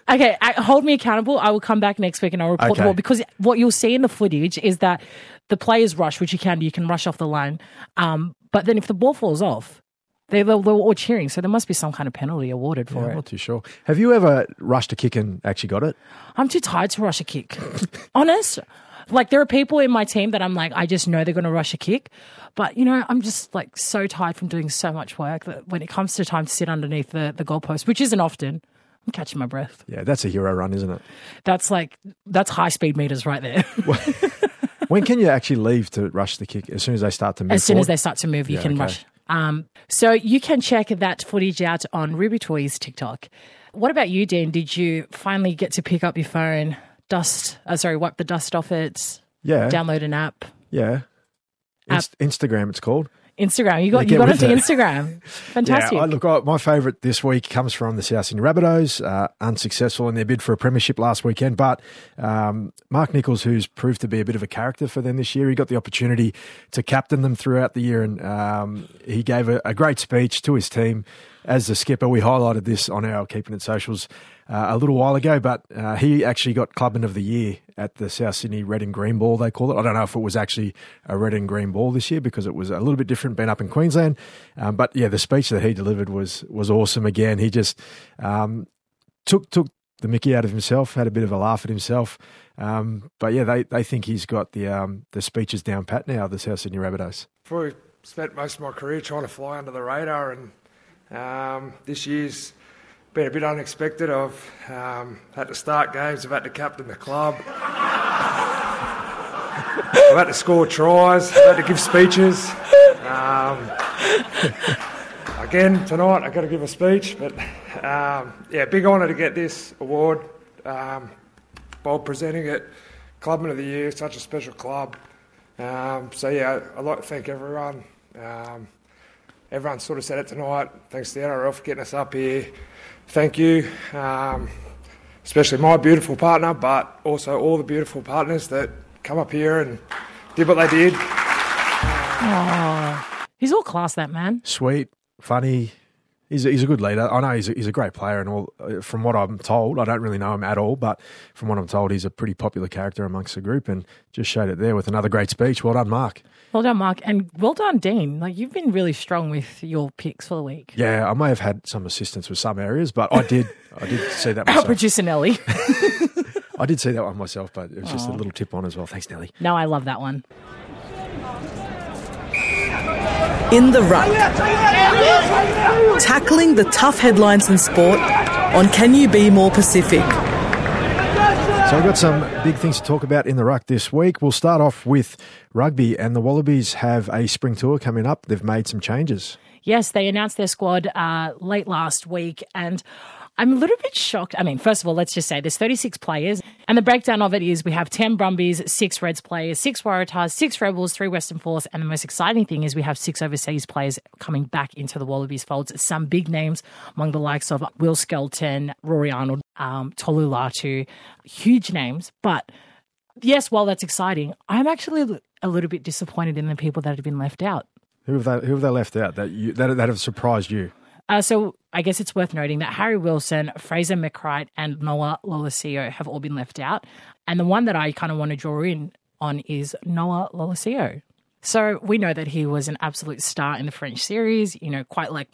Okay, I, hold me accountable. I will come back next week and I'll report the Okay. ball because what you'll see in the footage is that the players rush, which you can do. You can rush off the line, um, but then if the ball falls off, they they were all cheering. So there must be some kind of penalty awarded for Yeah, I'm it. not too sure. Have you ever rushed a kick and actually got it? I'm too tired to rush a kick. Honest. Like there are people in my team that I'm like, I just know they're going to rush a kick, but you know, I'm just like so tired from doing so much work that when it comes to time to sit underneath the the goalpost, which isn't often, I'm catching my breath. Yeah, that's a hero run, isn't it? That's like that's high speed meters right there. when can you actually leave to rush the kick? As soon as they start to move. as soon as they start to move, you Yeah, can okay. rush. Um, so you can check that footage out on Ruby Tuis TikTok. What about you, Dean? Did you finally get to pick up your phone, dust? Uh, sorry, wipe the dust off it. Yeah. Download an app. Yeah. Inst- Instagram, it's called. Instagram. You got Yeah, you got onto it. Instagram. Fantastic. Yeah, I, look, I, my favourite this week comes from the South Sydney Rabbitohs, uh, unsuccessful in their bid for a premiership last weekend. But um, Mark Nicholls, who's proved to be a bit of a character for them this year, he got the opportunity to captain them throughout the year, and um, he gave a, a great speech to his team as the skipper. We highlighted this on our Keeping It Socials uh, a little while ago, but uh, he actually got Clubman of the Year at the South Sydney Red and Green Ball, they call it. I don't know if it was actually a red and green ball this year because it was a little bit different being up in Queensland. Um, but yeah, the speech that he delivered was was awesome again. He just um, took took the mickey out of himself, had a bit of a laugh at himself. Um, but yeah, they, they think he's got the um, the speeches down pat now, the South Sydney Rabbitohs. Probably spent most of my career trying to fly under the radar, and um, this year's been a bit unexpected. I've um, had to start games, I've had to captain the club, I've had to score tries, I've had to give speeches. Um, again, tonight I've got to give a speech, but um, yeah, big honour to get this award. Um, Bob presenting it, Clubman of the Year, such a special club. Um, so yeah, I'd like to thank everyone. Everyone sort of said it tonight. Thanks to the NRL for getting us up here. Thank you, um, especially my beautiful partner, but also all the beautiful partners that come up here and did what they did. Oh, he's all class, that man. Sweet, funny. He's a, he's a good leader. I know he's a, he's a great player, and all. uh, From what I'm told, I don't really know him at all, but from what I'm told, he's a pretty popular character amongst the group, and just showed it there with another great speech. Well done, Mark. Well done, Mark, and well done, Dean. Like you've been really strong with your picks for the week. Yeah, I may have had some assistance with some areas, but I did I did see that Our producer Nelly. I did see that one myself, but it was just a little tip on as well. Thanks, Nelly. no, I love that one. In the ruck. Tackling the tough headlines in sport on Can You Be More Pacific? So we've got some big things to talk about in the ruck this week. We'll start off with rugby, and the Wallabies have a spring tour coming up. They've made some changes. Yes, they announced their squad uh, late last week, and I'm a little bit shocked. I mean, first of all, let's just say there's 36 players, and the breakdown of it is we have 10 Brumbies, six Reds players, six Waratahs, six Rebels, three Western Force, and the most exciting thing is we have six overseas players coming back into the Wallabies folds. Some big names among the likes of Will Skelton, Rory Arnold, um, Tolu Latu, huge names, but yes, while that's exciting, I'm actually a little bit disappointed in the people that have been left out. Who have they, who have they left out that you, that, that have surprised you? Uh, so I guess it's worth noting that Harry Wilson, Fraser McReight, and Noah Lolesio have all been left out. And the one that I kind of want to draw in on is Noah Lolesio. So we know that he was an absolute star in the French series, you know, quite like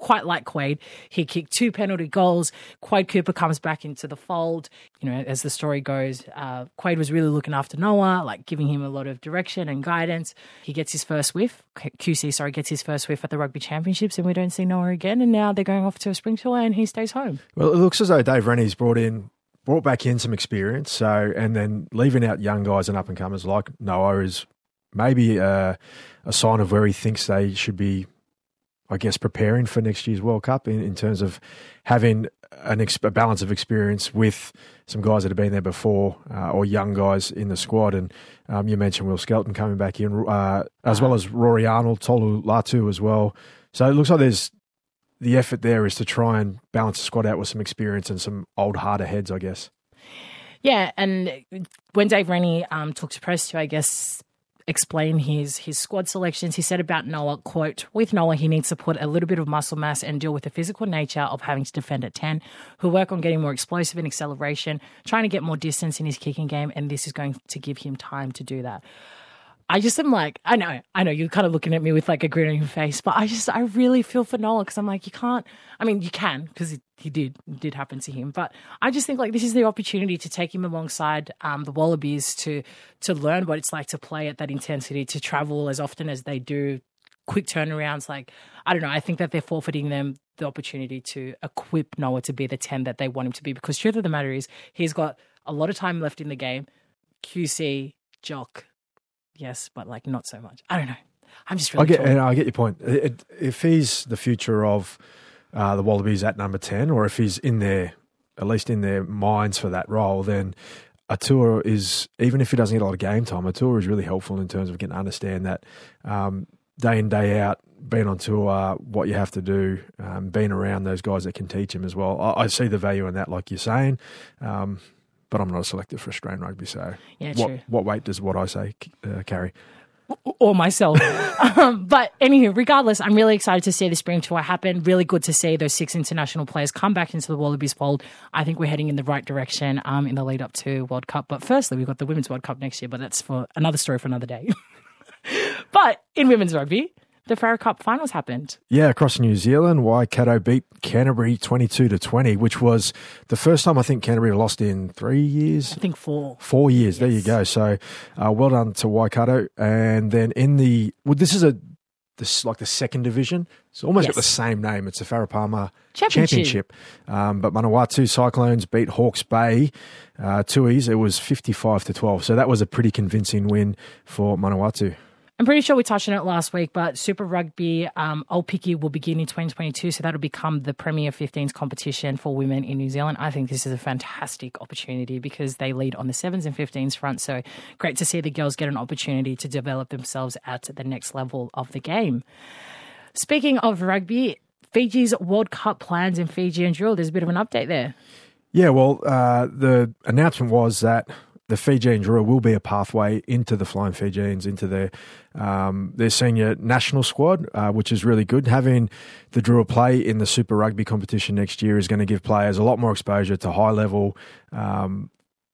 quite like Quade. He kicked two penalty goals. Quade Cooper comes back into the fold. You know, as the story goes, uh, Quade was really looking after Noah, like giving him a lot of direction and guidance. He gets his first whiff. QC, sorry, gets his first whiff at the Rugby Championships, and we don't see Noah again. And now they're going off to a spring tour, and he stays home. Well, it looks as though Dave Rennie's brought in brought back in some experience. So, and then leaving out young guys and up and comers like Noah is maybe a, a sign of where he thinks they should be. I guess preparing for next year's World Cup in, in terms of having an ex- a balance of experience with some guys that have been there before uh, or young guys in the squad. And um, you mentioned Will Skelton coming back in, uh, as well as Rory Arnold, Tolu Latu as well. So it looks like there's the effort there is to try and balance the squad out with some experience and some old harder heads, I guess. Yeah, and when Dave Rennie um, talked to press to, I guess, explain his his squad selections, he said about Noah, quote, with Noah, he needs to put a little bit of muscle mass and deal with the physical nature of having to defend at 10. He'll work on getting more explosive and acceleration, trying to get more distance in his kicking game, and this is going to give him time to do that. I just am like, I know, I know you're kind of looking at me with like a grin on your face, but I just, I really feel for Noah because I'm like, you can't, I mean, you can because he, he did, it did happen to him, but I just think like this is the opportunity to take him alongside um, the Wallabies to, to learn what it's like to play at that intensity, to travel as often as they do, quick turnarounds. Like, I don't know, I think that they're forfeiting them the opportunity to equip Noah to be the 10 that they want him to be because truth of the matter is he's got a lot of time left in the game. QC, Jock, yes, but like not so much. I don't know. I'm just really I get, and I get your point. It, it- if he's the future of uh, the Wallabies at number ten, or if he's in there, at least in their minds for that role, then a tour is even if he doesn't get a lot of game time, a tour is really helpful in terms of getting to understand that um, day in day out, being on tour, what you have to do, um, being around those guys that can teach him as well. I, I see the value in that, like you're saying. Um, but I'm not a selector for Australian rugby, so Yeah, what, true. what weight does what I say uh, carry? or myself. um, but anywho, regardless, I'm really excited to see the spring tour happen. Really good to see those six international players come back into the Wallabies fold. I think we're heading in the right direction um, in the lead up to World Cup. But firstly, we've got the Women's World Cup next year, but that's for another story for another day. but in women's rugby, the Farah Cup finals happened. Yeah, across New Zealand, Waikato beat Canterbury 22 to 20, which was the first time I think Canterbury lost in three years. I think four. Four years. There you go. So, uh, well done to Waikato. And then in the well, this is a this like the second division. It's almost got the same name. It's the Farah Palmer Championship. Championship. Um, but Manawatu Cyclones beat Hawke's Bay uh, Tuis. It was 55 to 12. So that was a pretty convincing win for Manawatu. I'm pretty sure we touched on it last week, but Super Rugby um, Aupiki will begin in 2022, so that'll become the premier 15s competition for women in New Zealand. I think this is a fantastic opportunity because they lead on the sevens and 15s front. So great to see the girls get an opportunity to develop themselves at the next level of the game. Speaking of rugby, Fiji's World Cup plans in Fijian Drua. There's a bit of an update there. Yeah, well, uh, the announcement was that the Fijian Drua will be a pathway into the Flying Fijians, into their um, their senior national squad, uh, which is really good. Having the Drua play in the Super Rugby competition next year is going to give players a lot more exposure to high level. Um,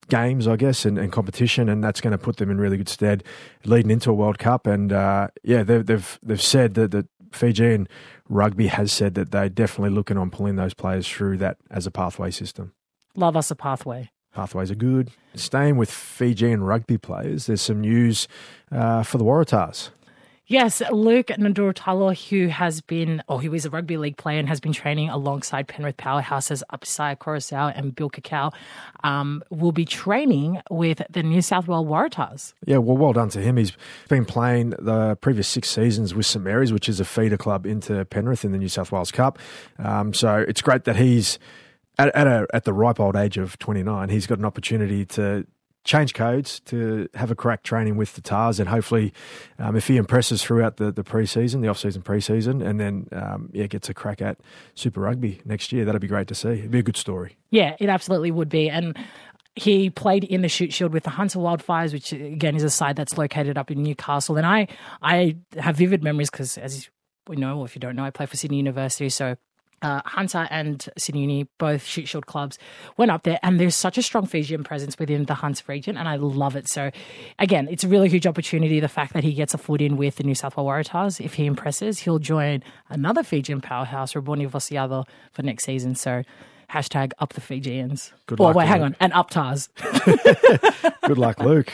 games, I guess, and, and, competition, and that's going to put them in really good stead leading into a World Cup. And uh, yeah, they've, they've they've said that the Fijian rugby has said that they're definitely looking on pulling those players through that as a pathway system. Love us a pathway. Pathways are good. Staying with Fijian rugby players, there's some news uh, for the Waratahs. Yes, Luke Nduratalo, who has been, or who is a rugby league player and has been training alongside Penrith powerhouses Apisai Koroisau and Bill Kikau, um, will be training with the New South Wales Waratahs. Yeah, well, well done to him. He's been playing the previous six seasons with St Mary's, which is a feeder club into Penrith in the New South Wales Cup. Um, so it's great that he's at, at, a, at the ripe old age of 29, he's got an opportunity to change codes to have a crack training with the Tars, and hopefully, um, if he impresses throughout the, the preseason, the off-season preseason, and then um, yeah, gets a crack at Super Rugby next year, that'd be great to see. It'd be a good story. Yeah, it absolutely would be, and. He played in the Shute Shield with the Hunter Wildfires, which again is a side that's located up in Newcastle. And I, I have vivid memories because, as we know, or if you don't know, I play for Sydney University, so uh, Hunter and Sydney Uni, both Shute Shield clubs, went up there, and there's such a strong Fijian presence within the Hunter region, and I love it. So, again, it's a really huge opportunity. The fact that he gets a foot in with the New South Wales Waratahs, if he impresses, he'll join another Fijian powerhouse, Reboni Vosiado, for next season. So, hashtag up the Fijians. Good luck, wait, hang Luke. on, and up Tars. Good luck, Luke.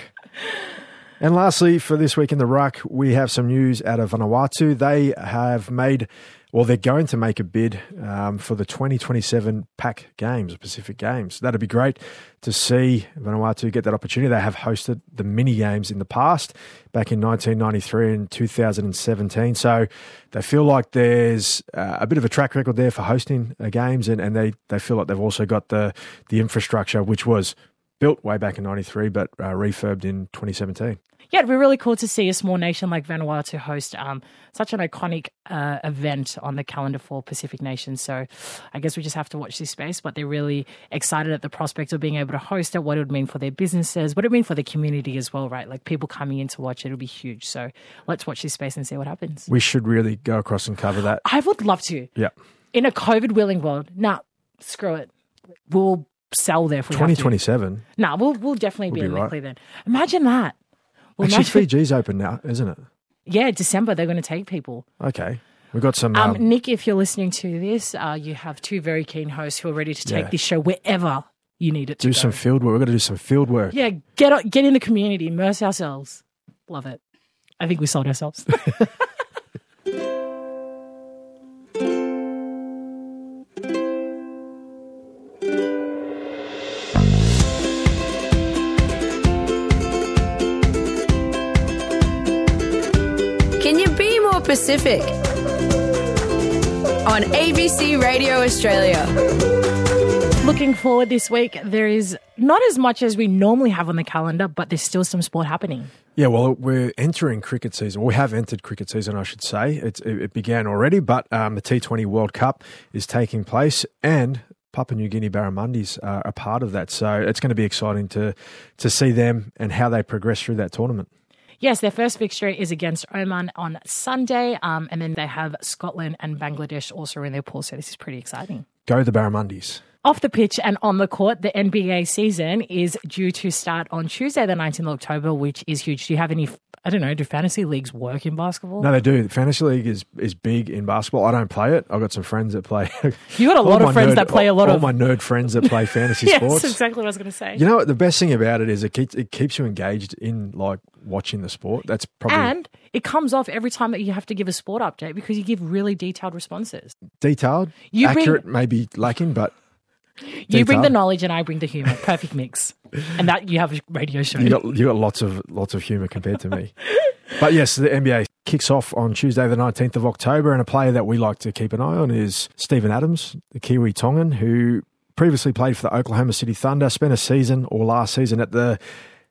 And lastly, for this week in the ruck, we have some news out of Vanuatu. They have made, well, they're going to make a bid um, for the 2027 PAC Games, Pacific Games. That'd be great to see Vanuatu get that opportunity. They have hosted the mini games in the past, back in 1993 and 2017. So they feel like there's uh, a bit of a track record there for hosting uh, games, and, and they, they feel like they've also got the, the infrastructure, which was built way back in 93, but uh, refurbed in 2017. Yeah, it'd be really cool to see a small nation like Vanuatu host um, such an iconic uh, event on the calendar for Pacific nations. So I guess we just have to watch this space, but they're really excited at the prospect of being able to host it, what it would mean for their businesses, what it would mean for the community as well, right? Like people coming in to watch it, it'll be huge. So let's watch this space and see what happens. We should really go across and cover that. I would love to. Yeah. In a COVID willing world, nah, screw it. We'll sell there if we have to. 2027. Nah, we'll, we'll definitely We'll be, be in right. Then. Imagine that. Well, Actually, Fiji's open now, isn't it? Yeah, December they're going to take people. Okay. We've got some. Um, Um, Nick, if you're listening to this, uh, you have two very keen hosts who are ready to take Yeah. this show wherever you need it to do go. some field work. We've got to do some field work. yeah, get get in the community, immerse ourselves. Love it. I think we sold ourselves. Pacific? On ABC Radio Australia. Looking forward this week, there is not as much as we normally have on the calendar, but there's still some sport happening. Yeah, well, we're entering cricket season. We have entered cricket season, I should say. It's, it, it began already, but um, the T20 World Cup is taking place, and Papua New Guinea Barramundis are a part of that. So it's going to be exciting to to see them and how they progress through that tournament. Yes, their first fixture is against Oman on Sunday, um, and then they have Scotland and Bangladesh also in their pool. So this is pretty exciting. Go the Barramundis. Off the pitch and on the court, the NBA season is due to start on Tuesday, the 19th of October, which is huge. Do you have any, I don't know, do fantasy leagues work in basketball? No, they do. Fantasy League is, is big in basketball. I don't play it. I've got some friends that play. You got a lot of friends nerd- that play a lot all of- my nerd friends that play fantasy yes, sports. That's exactly what I was going to say. You know what? The best thing about it is it keeps it keeps you engaged in like watching the sport. That's probably and it comes off every time that you have to give a sport update because you give really detailed responses. detailed, You bring- accurate, maybe lacking, but You bring the knowledge and I bring the humor. Perfect mix. And that you have a radio show. You got you got lots of lots of humor compared to me. But yes, the NBA kicks off on Tuesday, the 19th of October, and a player that we like to keep an eye on is Steven Adams, the Kiwi Tongan, who previously played for the Oklahoma City Thunder, spent a season or last season at the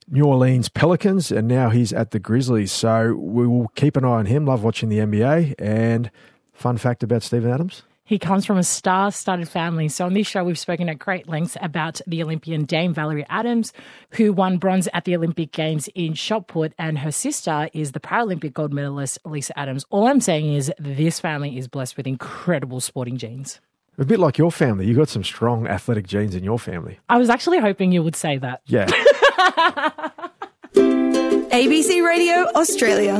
New Orleans Pelicans, and now he's at the Grizzlies. So we will keep an eye on him. Love watching the NBA. And fun fact about Steven Adams. He comes from a star studded family. So, on this show, we've spoken at great lengths about the Olympian Dame Valerie Adams, who won bronze at the Olympic Games in shot put, and her sister is the Paralympic gold medalist, Lisa Adams. All I'm saying is this family is blessed with incredible sporting genes. A bit like your family. You got some strong athletic genes in your family. I was actually hoping you would say that. Yeah. ABC Radio Australia.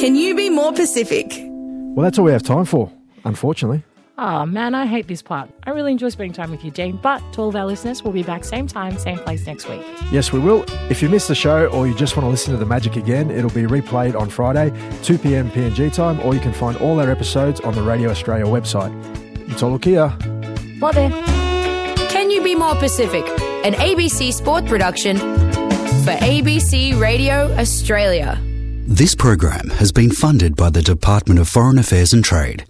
Can you be more Pacific? Well, that's all we have time for, unfortunately. Oh man, I hate this part. I really enjoy spending time with you, Dean. But to all of our listeners, we'll be back same time, same place next week. Yes, we will. If you missed the show or you just want to listen to the magic again, it'll be replayed on Friday, 2 p.m. PNG time, or you can find all our episodes on the Radio Australia website. It's all Tolukia. What there? Can you be more Pacific? An ABC Sport production for ABC Radio Australia. This program has been funded by the Department of Foreign Affairs and Trade.